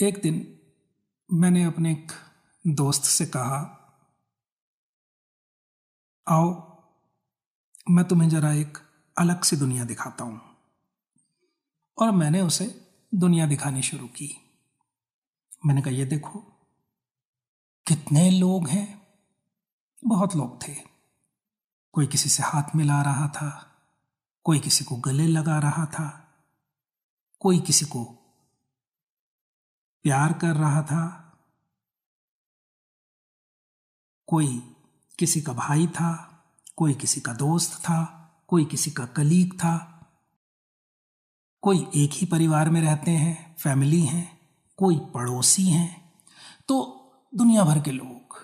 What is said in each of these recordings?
एक दिन मैंने अपने एक दोस्त से कहा, आओ, मैं तुम्हें जरा एक अलग सी दुनिया दिखाता हूँ। और मैंने उसे दुनिया दिखानी शुरू की। मैंने कहा, ये देखो, कितने लोग हैं। बहुत लोग थे। कोई किसी से हाथ मिला रहा था, कोई किसी को गले लगा रहा था, कोई किसी को प्यार कर रहा था। कोई किसी का भाई था, कोई किसी का दोस्त था, कोई किसी का कलीग था। कोई एक ही परिवार में रहते हैं, फैमिली हैं, कोई पड़ोसी हैं। तो दुनिया भर के लोग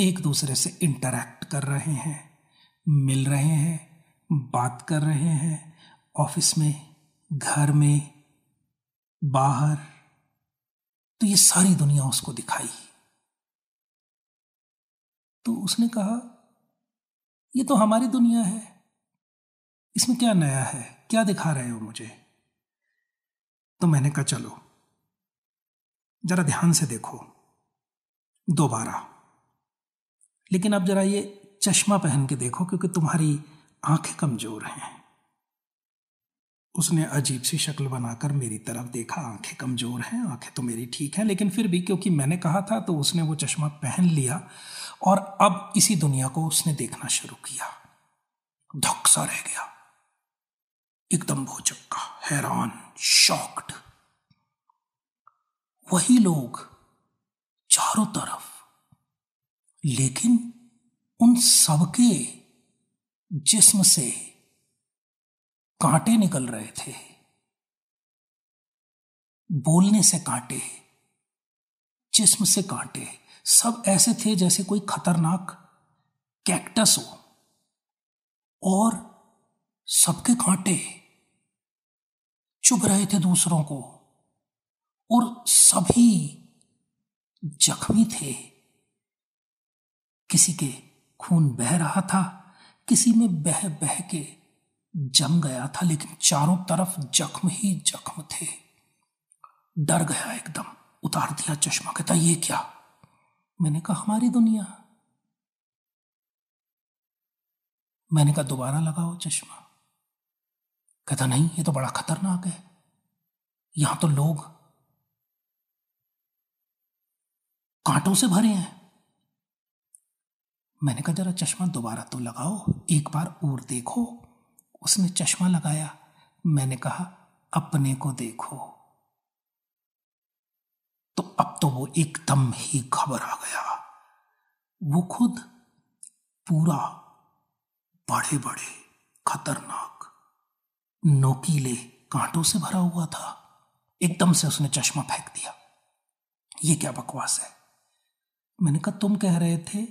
एक दूसरे से इंटरैक्ट कर रहे हैं, मिल रहे हैं, बात कर रहे हैं, ऑफ़िस में, घर में, बाहर। तो ये सारी दुनिया उसको दिखाई। तो उसने कहा, ये तो हमारी दुनिया है। इसमें क्या नया है? क्या दिखा रहे हो मुझे? तो मैंने कहा, चलो, जरा ध्यान से देखो, दोबारा। लेकिन अब जरा ये चश्मा पहन के देखो, क्योंकि तुम्हारी आँखें कमज़ोर हैं। उसने अजीब सी शक्ल बनाकर मेरी तरफ़ देखा। आँखें कमज़ोर हैं, आँखें तो मेरी ठीक हैं, लेकिन फिर भी क्योंकि मैंने कहा था तो उसने वो चश्मा पहन लिया और अब इसी दुनिया को उसने देखना शुरू किया। धक सा रह गया। एकदम भोचक्का, हैरान, शॉक्ड। वही लोग चारों तरफ़, लेकिन उन सबके जिस्म से कांटे निकल रहे थे। बोलने से कांटे, जिस्म से कांटे, सब ऐसे थे जैसे कोई खतरनाक कैक्टस हो। और सबके कांटे चुभ रहे थे दूसरों को, और सभी जख्मी थे। किसी के खून बह रहा था, किसी में बह बह के जम गया था, लेकिन चारों तरफ़ जख्म ही जख्म थे। डर गया एकदम, उतार दिया चश्मा, कहता, ये क्या? मैंने कहा, हमारी दुनिया। मैंने कहा, दोबारा लगाओ चश्मा। कहता, नहीं, ये तो बड़ा खतरनाक है। यहाँ तो लोग कांटों से भरे हैं। मैंने कहा, जरा चश्मा दोबारा तो लगाओ, एक बार और देखो। उसने चश्मा लगाया। मैंने कहा, अपने को देखो। तो अब तो वो एकदम ही घबरा गया। वो खुद पूरा बड़े बड़े खतरनाक, नोकीले कांटों से भरा हुआ था। एकदम से उसने चश्मा फेंक दिया। ये क्या बकवास है? मैंने कहा, तुम कह रहे थे,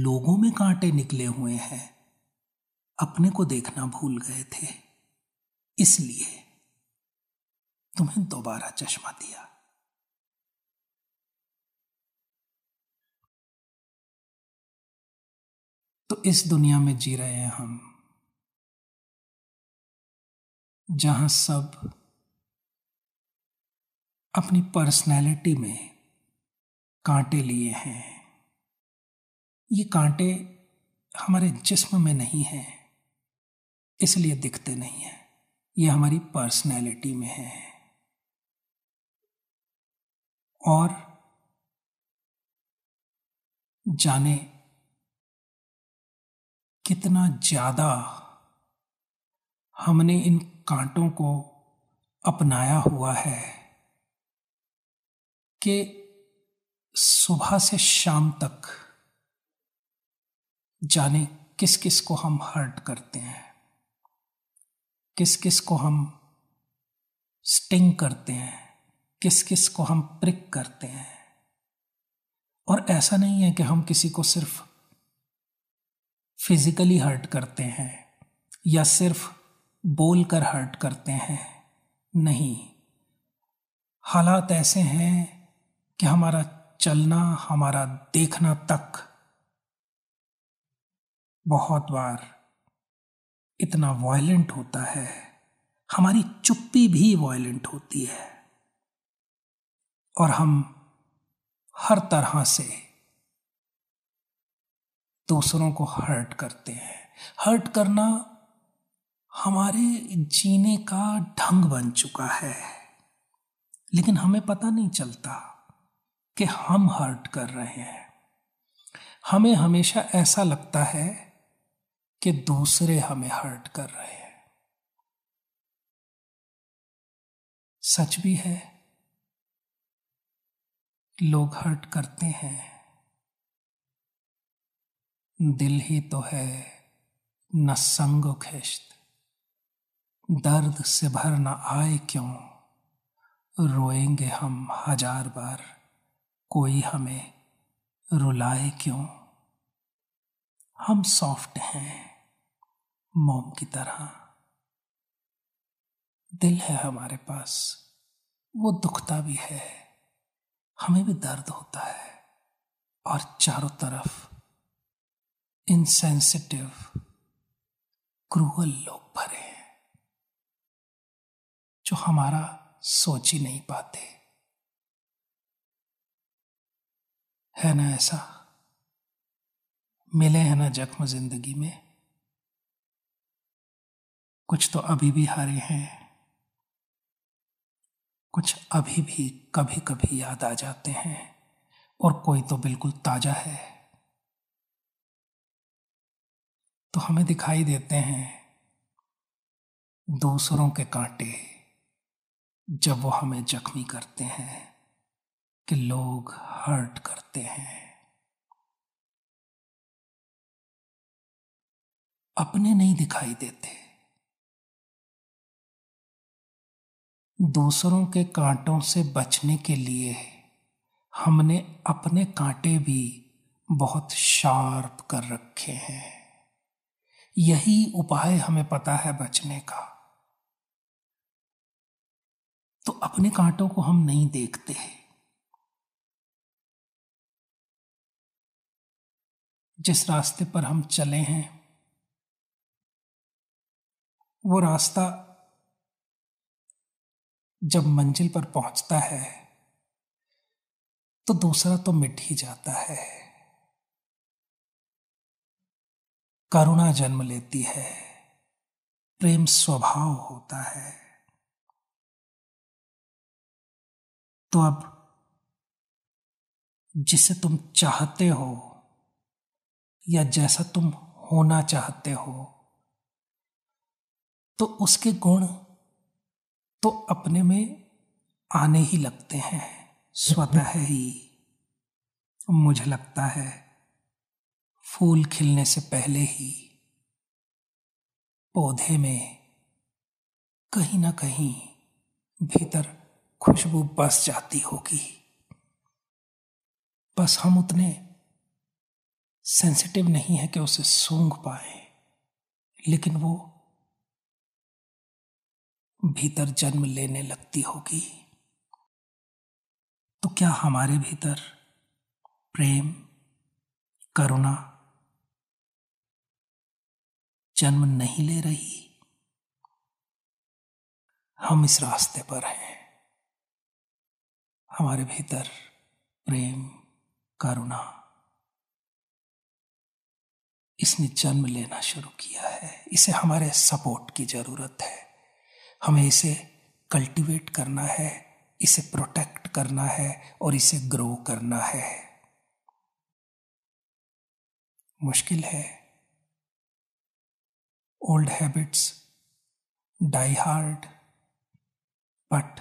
लोगों में कांटे निकले हुए हैं। अपने को देखना भूल गए थे। इसलिए तुम्हें दोबारा चश्मा दिया। तो इस दुनिया में जी रहे हैं हम, जहाँ सब अपनी पर्सनैलिटी में कांटे लिए हैं। ये कांटे हमारे जिस्म में नहीं हैं। इसलिए दिखते नहीं हैं। ये हमारी पर्सनैलिटी में है। और जाने कितना ज़्यादा हमने इन कांटों को अपनाया हुआ है कि सुबह से शाम तक जाने किस किस को हम हर्ट करते हैं। किस किस को हम स्टिंग करते हैं, किस किस को हम प्रिक करते हैं। और ऐसा नहीं है कि हम किसी को सिर्फ़ फिजिकली हर्ट करते हैं या सिर्फ़ बोलकर हर्ट करते हैं, नहीं। हालात ऐसे हैं कि हमारा चलना, हमारा देखना तक बहुत बार इतना वायलेंट होता है। हमारी चुप्पी भी वायलेंट होती है। और हम हर तरह से दूसरों को हर्ट करते हैं। हर्ट करना हमारे जीने का ढंग बन चुका है। लेकिन हमें पता नहीं चलता कि हम हर्ट कर रहे हैं। हमें हमेशा ऐसा लगता है कि दूसरे हमें हर्ट कर रहे हैं। सच भी है, लोग हर्ट करते हैं। दिल ही तो है, न संग खिश्त। दर्द से भर न आए क्यों? रोएँगे हम हज़ार बार, कोई हमें रुलाए क्यों? हम सॉफ्ट हैं। मोम की तरह। दिल है हमारे पास, वो दुखता भी है, हमें भी दर्द होता है, और चारों तरफ़ इनसेंसिटिव क्रूअल लोग भरे हैं, जो हमारा सोच ही नहीं पाते। है ना ऐसा? मिले हैं ना जख्म ज़िंदगी में? कुछ तो अभी भी हारे हैं। कुछ अभी भी कभी कभी याद आ जाते हैं और कोई तो बिल्कुल ताज़ा है। तो हमें दिखाई देते हैं दूसरों के कांटे जब वो हमें जख्मी करते हैं कि लोग हर्ट करते हैं। अपने नहीं दिखाई देते। दूसरों के कांटों से बचने के लिए हमने अपने कांटे भी बहुत शार्प कर रखे हैं। यही उपाय हमें पता है बचने का। तो अपने कांटों को हम नहीं देखते हैं। जिस रास्ते पर हम चले हैं, वो रास्ता जब मंजिल पर पहुँचता है तो दूसरा तो मिट ही जाता है। करुणा जन्म लेती है, प्रेम स्वभाव होता है। तो अब जिसे तुम चाहते हो, या जैसा तुम होना चाहते हो तो उसके गुण तो अपने में आने ही लगते हैं, स्वतः ही। मुझे लगता है, फूल खिलने से पहले ही पौधे में कहीं ना कहीं भीतर खुशबू बस जाती होगी। बस हम उतने सेंसिटिव नहीं है कि उसे सूंघ पाए, लेकिन वो भीतर जन्म लेने लगती होगी। तो क्या हमारे भीतर प्रेम, करुणा जन्म नहीं ले रही? हम इस रास्ते पर हैं। हमारे भीतर प्रेम, करुणा इसने जन्म लेना शुरू किया है। इसे हमारे सपोर्ट की ज़रूरत है। हमें इसे कल्टीवेट करना है, इसे प्रोटेक्ट करना है और इसे ग्रो करना है। मुश्किल है। Old habits die hard but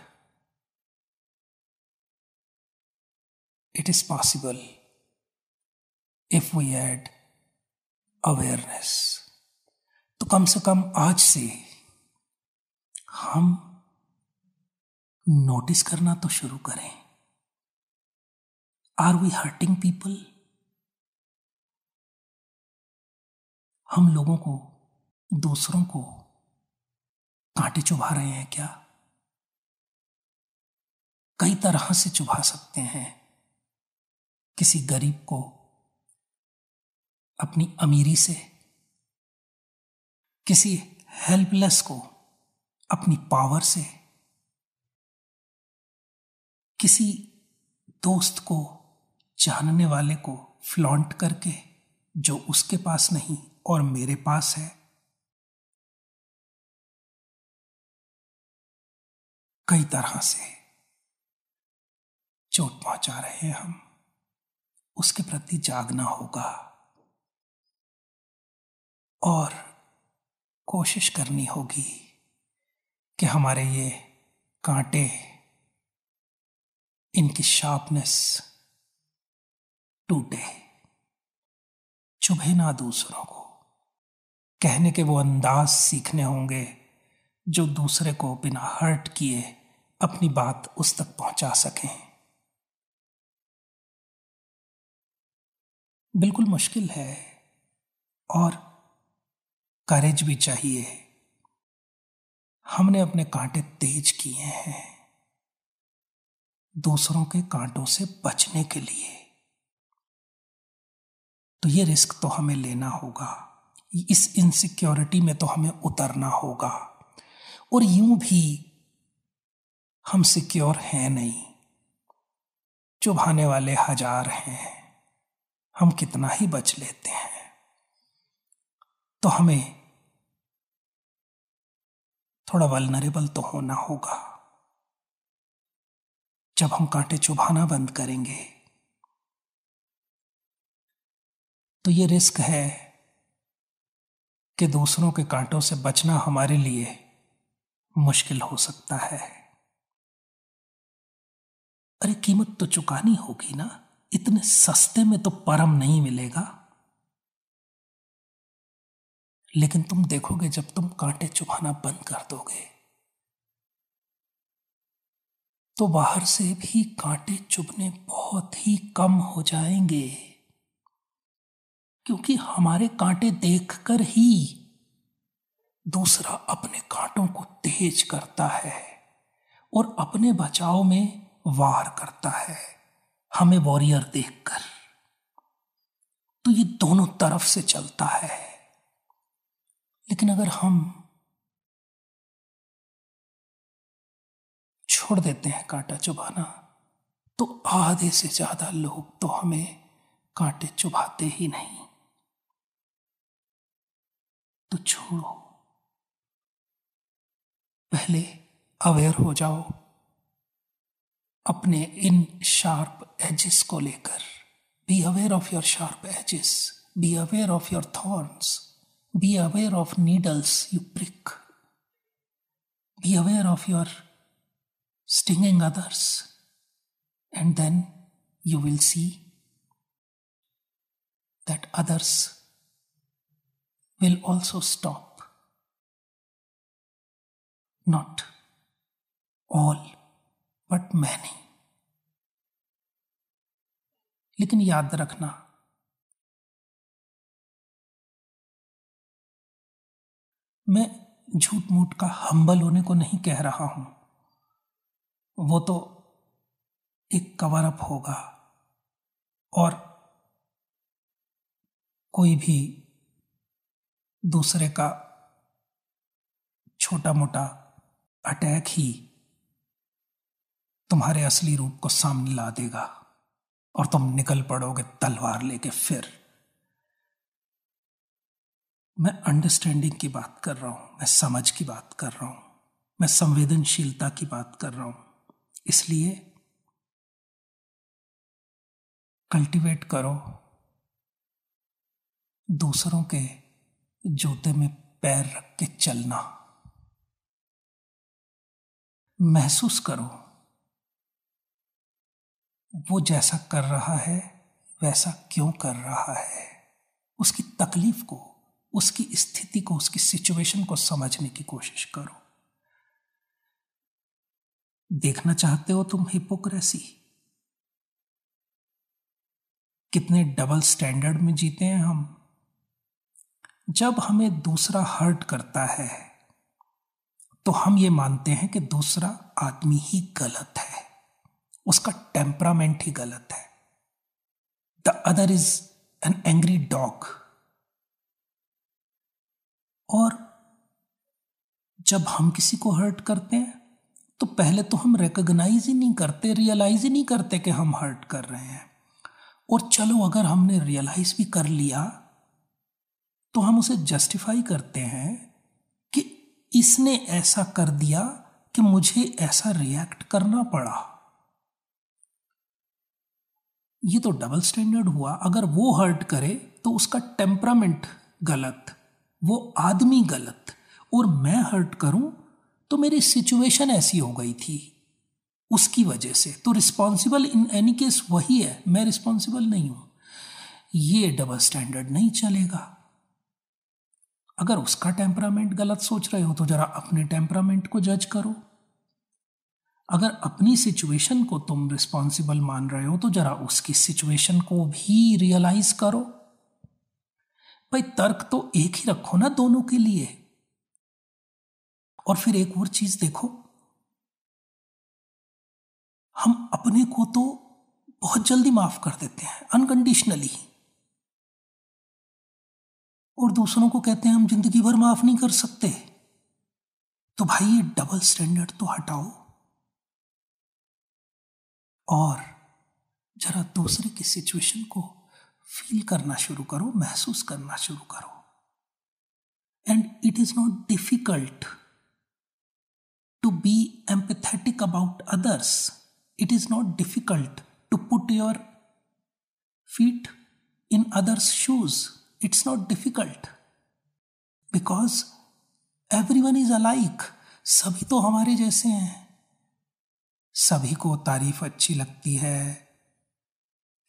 it is possible if we add awareness तो कम से कम आज से हम नोटिस करना तो शुरू करें। आर वी हर्टिंग पीपल हम लोगों को, दूसरों को कांटे चुभा रहे हैं क्या? कई तरह से चुभा सकते हैं। किसी गरीब को अपनी अमीरी से, किसी हेल्पलेस को अपनी पावर से किसी दोस्त को, जानने वाले को फ्लॉन्ट करके, जो उसके पास नहीं और मेरे पास है, कई तरह से चोट पहुँचा रहे हैं हम। उसके प्रति जागना होगा और कोशिश करनी होगी कि हमारे ये कांटे, इनकी शार्पनेस टूटे। चुभे ना दूसरों को। कहने के वो अंदाज सीखने होंगे जो दूसरे को बिना हर्ट किए अपनी बात उस तक पहुँचा सकें। बिल्कुल मुश्किल है और करेज भी चाहिए। हमने अपने कांटे तेज किए हैं। दूसरों के कांटों से बचने के लिए। तो ये रिस्क तो हमें लेना होगा। इस इनसिक्योरिटी में तो हमें उतरना होगा। और यूँ भी हम सिक्योर हैं नहीं। चुभाने वाले हज़ार हैं। हम कितना ही बच लेते हैं। तो हमें थोड़ा वलनरेबल तो होना होगा। जब हम कांटे चुभाना बंद करेंगे तो ये रिस्क है कि दूसरों के कांटों से बचना हमारे लिए मुश्किल हो सकता है। अरे, कीमत तो चुकानी होगी ना? इतने सस्ते में तो परम नहीं मिलेगा। लेकिन तुम देखोगे जब तुम कांटे चुभाना बंद कर दोगे तो बाहर से भी कांटे चुभने बहुत ही कम हो जाएँगे। क्योंकि हमारे कांटे देखकर ही दूसरा अपने कांटों को तेज करता है और अपने बचाव में वार करता है हमें वॉरियर देखकर। तो ये दोनों तरफ़ से चलता है। लेकिन अगर हम छोड़ देते हैं कांटा चुभाना तो आधे से ज़्यादा लोग तो हमें कांटे चुभाते ही नहीं। तो छोड़ो। पहले अवेयर हो जाओ अपने इन शार्प एजेस को लेकर। Be aware of your sharp edges be aware of your thorns be aware of needles you prick be aware of your stinging others and then you will see that others will also stop not all but many लेकिन याद रखना मैं झूठ मूठ का humble होने को नहीं कह रहा हूँ। वो तो एक कवर अप होगा और कोई भी दूसरे का छोटा मोटा अटैक ही तुम्हारे असली रूप को सामने ला देगा और तुम निकल पड़ोगे तलवार लेके फिर। मैं अंडरस्टैंडिंग की बात कर रहा हूँ, मैं समझ की बात कर रहा हूँ, मैं संवेदनशीलता की बात कर रहा हूँ। इसलिए कल्टीवेट करो दूसरों के जूते में पैर रख के चलना। महसूस करो, वो जैसा कर रहा है, वैसा क्यों कर रहा है, उसकी तकलीफ़ को उसकी स्थिति को, उसकी सिचुएशन को समझने की कोशिश करो। देखना चाहते हो तुम हिपोक्रेसी कितने डबल स्टैंडर्ड में जीते हैं हम। जब हमें दूसरा हर्ट करता है तो हम ये मानते हैं कि दूसरा आदमी ही गलत है। उसका टेम्परामेंट ही गलत है। The other is an angry dog और जब हम किसी को हर्ट करते हैं तो पहले तो हम रिकग्नाइज ही नहीं करते रियलाइज़ ही नहीं करते कि हम हर्ट कर रहे हैं। और चलो, अगर हमने रियलाइज़ भी कर लिया तो हम उसे जस्टिफाई करते हैं कि इसने ऐसा कर दिया कि मुझे ऐसा रिएक्ट करना पड़ा। ये तो डबल स्टैंडर्ड हुआ। अगर वो हर्ट करे तो उसका टेम्परामेंट गलत। वो आदमी गलत और मैं हर्ट करूँ तो मेरी सिचुएशन ऐसी हो गई थी। उसकी वजह से। तो रिस्पॉन्सिबल इन एनी केस वही है। मैं रिस्पॉन्सिबल नहीं हूँ। ये डबल स्टैंडर्ड नहीं चलेगा। अगर उसका टेम्परामेंट गलत सोच रहे हो तो जरा अपने टेम्परामेंट को जज करो। अगर अपनी सिचुएशन को तुम रिस्पॉन्सिबल मान रहे हो तो जरा उसकी सिचुएशन को भी रियलाइज़ करो। भाई तर्क तो एक ही रखो ना दोनों के लिए। और फिर एक और चीज़ देखो। हम अपने को तो बहुत जल्दी माफ़ कर देते हैं अनकंडीशनली और दूसरों को कहते हैं, हम ज़िंदगी भर माफ़ नहीं कर सकते। तो भाई ये डबल स्टैंडर्ड तो हटाओ। और जरा दूसरे की सिचुएशन को फील करना शुरू करो, महसूस करना शुरू करो। And it is not difficult to be empathetic about others it is not difficult to put your feet in others shoes it's not difficult because every one is alike सभी तो हमारे जैसे हैं। सभी को तारीफ़ अच्छी लगती है।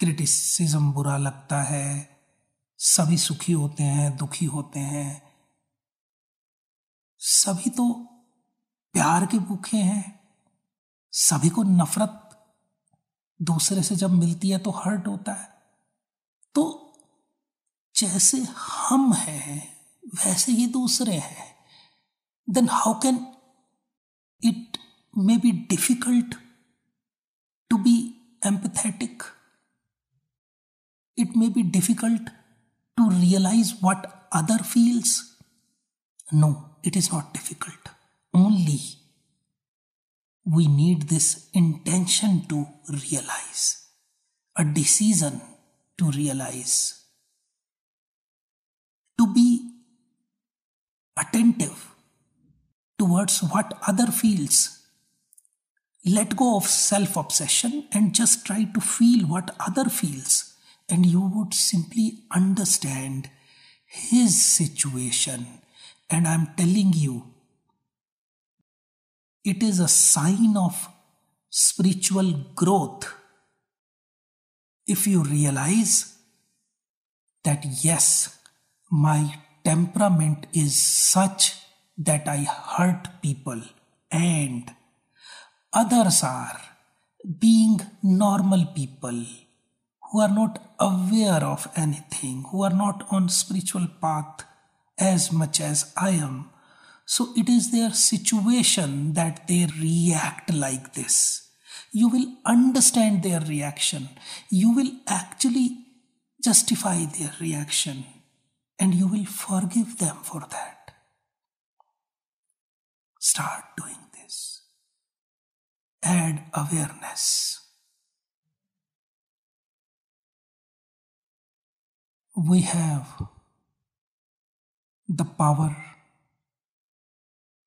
क्रिटिसिज्म बुरा लगता है, सभी सुखी होते हैं, दुखी होते हैं। सभी तो प्यार के भूखे हैं, सभी को नफरत दूसरे से जब मिलती है तो हर्ट होता है। तो जैसे हम हैं, वैसे ही दूसरे हैं then how can it may be difficult to be empathetic it may be difficult to realize what other feels. No, it is not difficult. Only we need this intention to realize, a decision to realize, to be attentive towards what other feels. Let go of self obsession and just try to feel what other feels and you would simply understand his situation. And I'm telling you, it is a sign of spiritual growth if you realize that yes, my temperament is such that I hurt people and others are being normal people who are not aware of anything, who are not on spiritual path as much as I am. So it is their situation that they react like this. You will understand their reaction. You will actually justify their reaction and you will forgive them for that. Start doing this. Add awareness. We have the power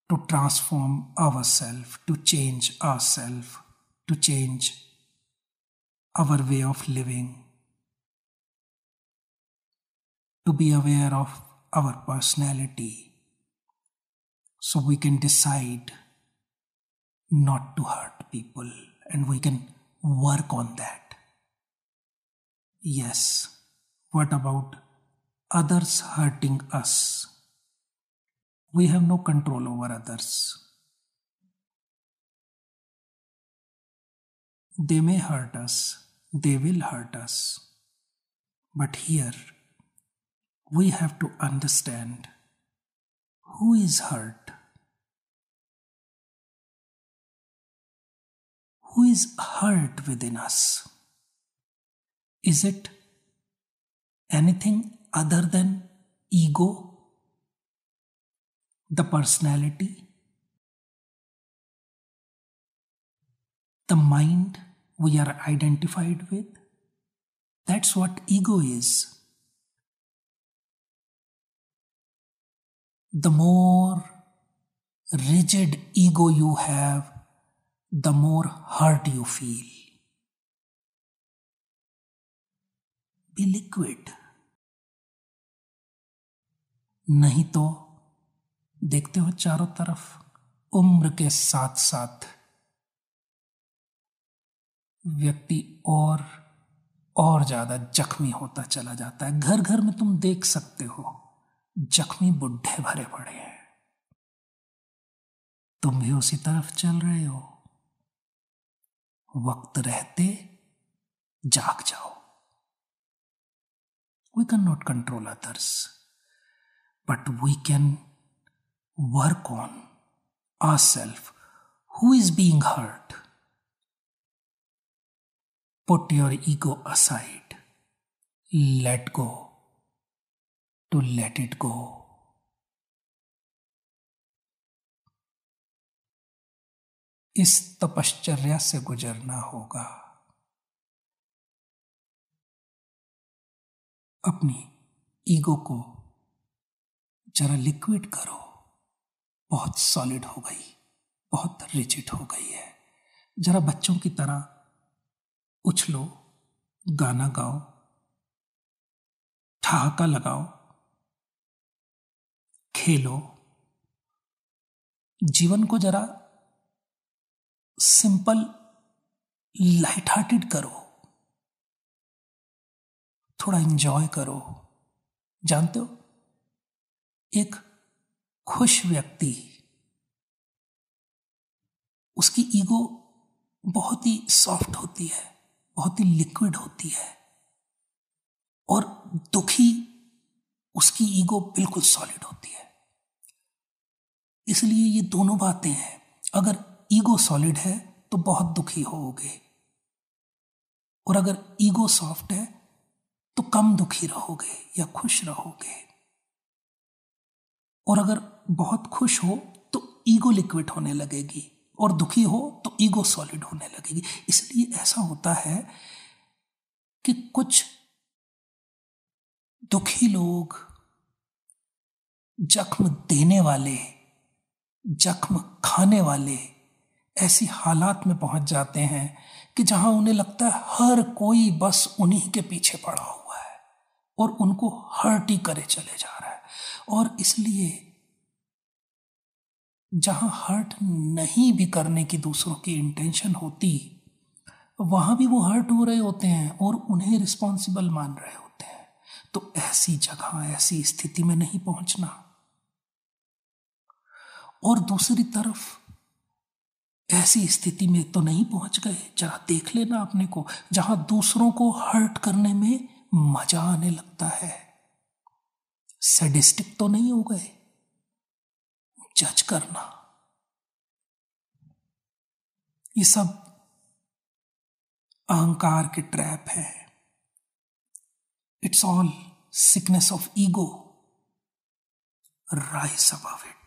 to transform ourselves, to change ourselves, to change our way of living, to be aware of our personality, so we can decide not to hurt people and we can work on that. Yes. What about others hurting us? We have no control over others. They may hurt us, they will hurt us. But here, we have to understand who is hurt, who is hurt within us. Is it anything other than ego, the personality? the mind we are identified with. That's what ego is. The more rigid ego you have, the more hurt you feel. Be liquid. नहीं तो देखते हो चारों तरफ़ उम्र के साथ साथ व्यक्ति और और ज़्यादा जख्मी होता चला जाता है। घर घर में तुम देख सकते हो, जख्मी बुढ़े भरे पड़े हैं। तुम भी उसी तरफ़ चल रहे हो। वक्त रहते, जाग जाओ। We can not control others but we can work on ourselves. Who is being hurt? Put your ego aside. Let go. To let it go. इस तपश्चर्या से गुजरना होगा अपनी ईगो को जरा लिक्विड करो। बहुत सॉलिड हो गई, बहुत रिजिड हो गई है। जरा बच्चों की तरह उछलो गाना गाओ, ठहाका लगाओ, खेलो। जीवन को जरा सिंपल लाइट हार्टेड करो। थोड़ा इंजॉय करो। जानते हो? एक खुश व्यक्ति उसकी ईगो बहुत ही सॉफ्ट होती है, बहुत ही लिक्विड होती है और दुखी उसकी ईगो बिल्कुल सॉलिड होती है। इसलिए ये दोनों बातें हैं। अगर ईगो सॉलिड है तो बहुत दुखी होोगे और अगर ईगो सॉफ्ट है तो कम दुखी रहोगे या खुश रहोगे। और अगर बहुत खुश हो तो ईगो लिक्विड होने लगेगी। और दुखी हो तो ईगो सॉलिड होने लगेगी। इसलिए ऐसा होता है कि कुछ दुखी लोग जख्म देने वाले, जख्म खाने वाले ऐसी हालात में पहुँच जाते हैं कि जहाँ उन्हें लगता है हर कोई बस उन्हीं के पीछे पड़ा हुआ है और उनको हर्ट ही करे चले जा रहा है। और इसलिए जहाँ हर्ट नहीं भी करने की दूसरों की इंटेंशन होती, वहाँ भी वो हर्ट हो रहे होते हैं और उन्हें रिस्पॉन्सिबल मान रहे होते हैं। तो ऐसी जगह, ऐसी स्थिति में नहीं पहुँचना। और दूसरी तरफ़, ऐसी स्थिति में तो नहीं पहुँच गए। जरा देख लेना अपने को, जहाँ दूसरों को हर्ट करने में मज़ा आने लगता है। सेडिस्टिक तो नहीं हो गए। जज करना। ये सब अहंकार के ट्रैप है। It's all sickness of ego rise above it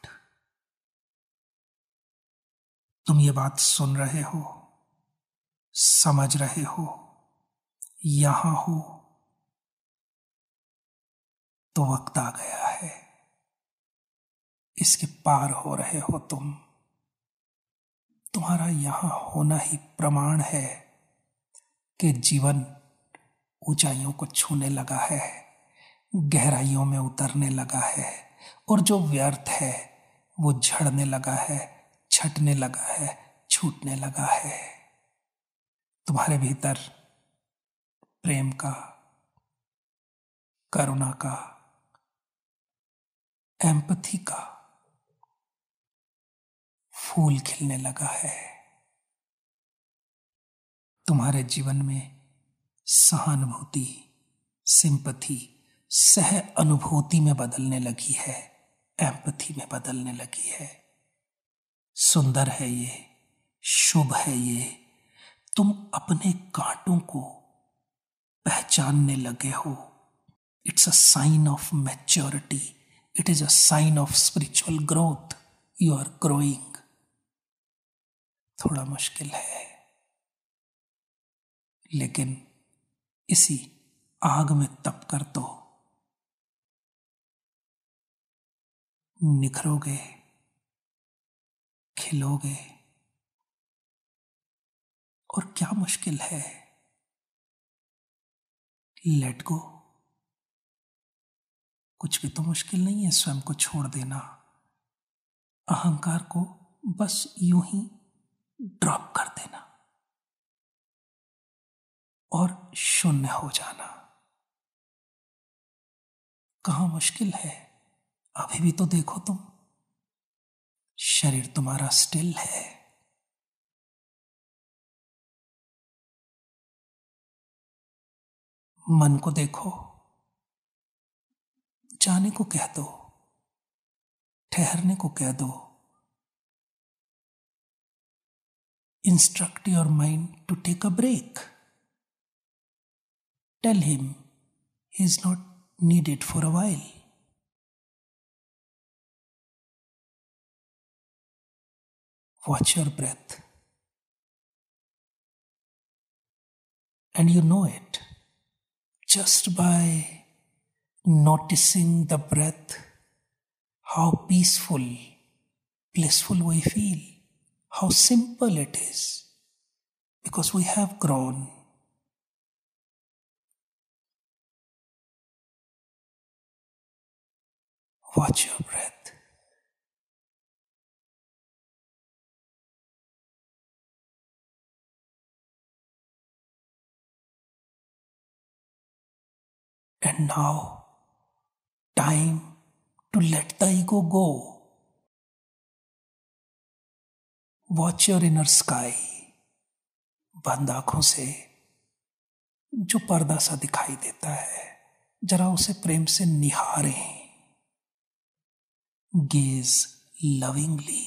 तुम ये बात सुन रहे हो, समझ रहे हो, यहाँ हो। तो वक्त आ गया है। इसके पार हो रहे हो तुम। तुम्हारा यहाँ होना ही प्रमाण है कि जीवन ऊंचाइयों को छूने लगा है, गहराइयों में उतरने लगा है, और जो व्यर्थ है, वो झड़ने लगा है, छटने लगा है, छूटने लगा है। तुम्हारे भीतर प्रेम का, करुणा का एम्पथी का फूल खिलने लगा है। तुम्हारे जीवन में सहानुभूति, सिंपथी, सह अनुभूति में बदलने लगी है, एम्पथी में बदलने लगी है। सुंदर है ये, शुभ है ये, तुम अपने कांटों को पहचानने लगे हो। It's a sign of maturity it is a sign of spiritual growth you are growing थोड़ा मुश्किल है। लेकिन इसी आग में तप कर तो निखरोगे, खिलोगे। और क्या मुश्किल है? लेट गो कुछ भी तो मुश्किल नहीं है, स्वयं को छोड़ देना। अहंकार को बस यूँ ही ड्रॉप कर देना। और शून्य हो जाना। कहा मुश्किल है? अभी भी तो देखो तुम। शरीर तुम्हारा स्टिल है। मन को देखो। जाने को कह दो, ठहरने को कह दो। Instruct your mind to take a break tell him he is not needed for a while Watch your breath. And you know it, just by noticing the breath, how peaceful, blissful we feel, how simple it is, because we have grown. Watch your breath. And now, time to let the ego go. Watch your inner sky. बंद आँखों से जो पर्दा सा दिखाई देता है, जरा उसे प्रेम से निहारें gaze lovingly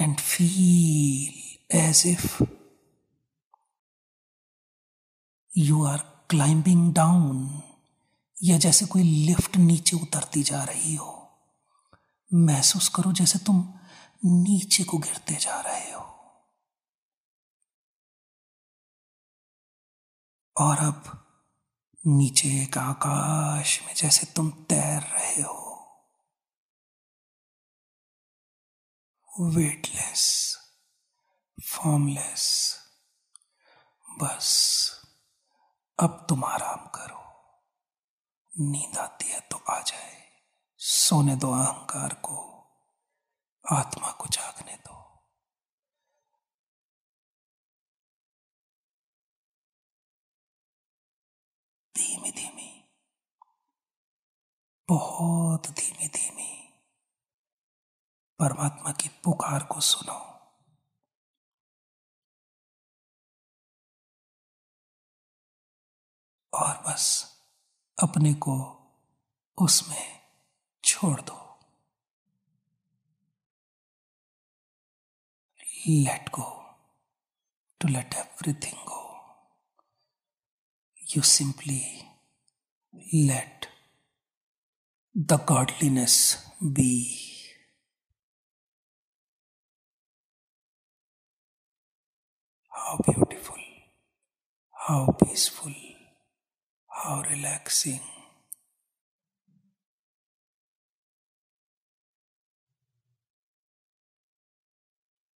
and feel as if you are climbing down या जैसे कोई लिफ्ट नीचे उतरती जा रही हो। महसूस करो जैसे तुम नीचे को गिरते जा रहे हो। और अब नीचे एक आकाश में जैसे तुम तैर रहे हो। वेटलेस फॉर्मलेस बस अब तुम आराम करो। नींद आती है तो आ जाए। सोने दो अहंकार को, आत्मा को जागने दो। धीमी धीमी बहुत धीमी धीमी परमात्मा की पुकार को सुनो। और बस अपने को उसमें छोड़ दो। Let go to let everything go you simply let the godliness be how beautiful how peaceful how relaxing.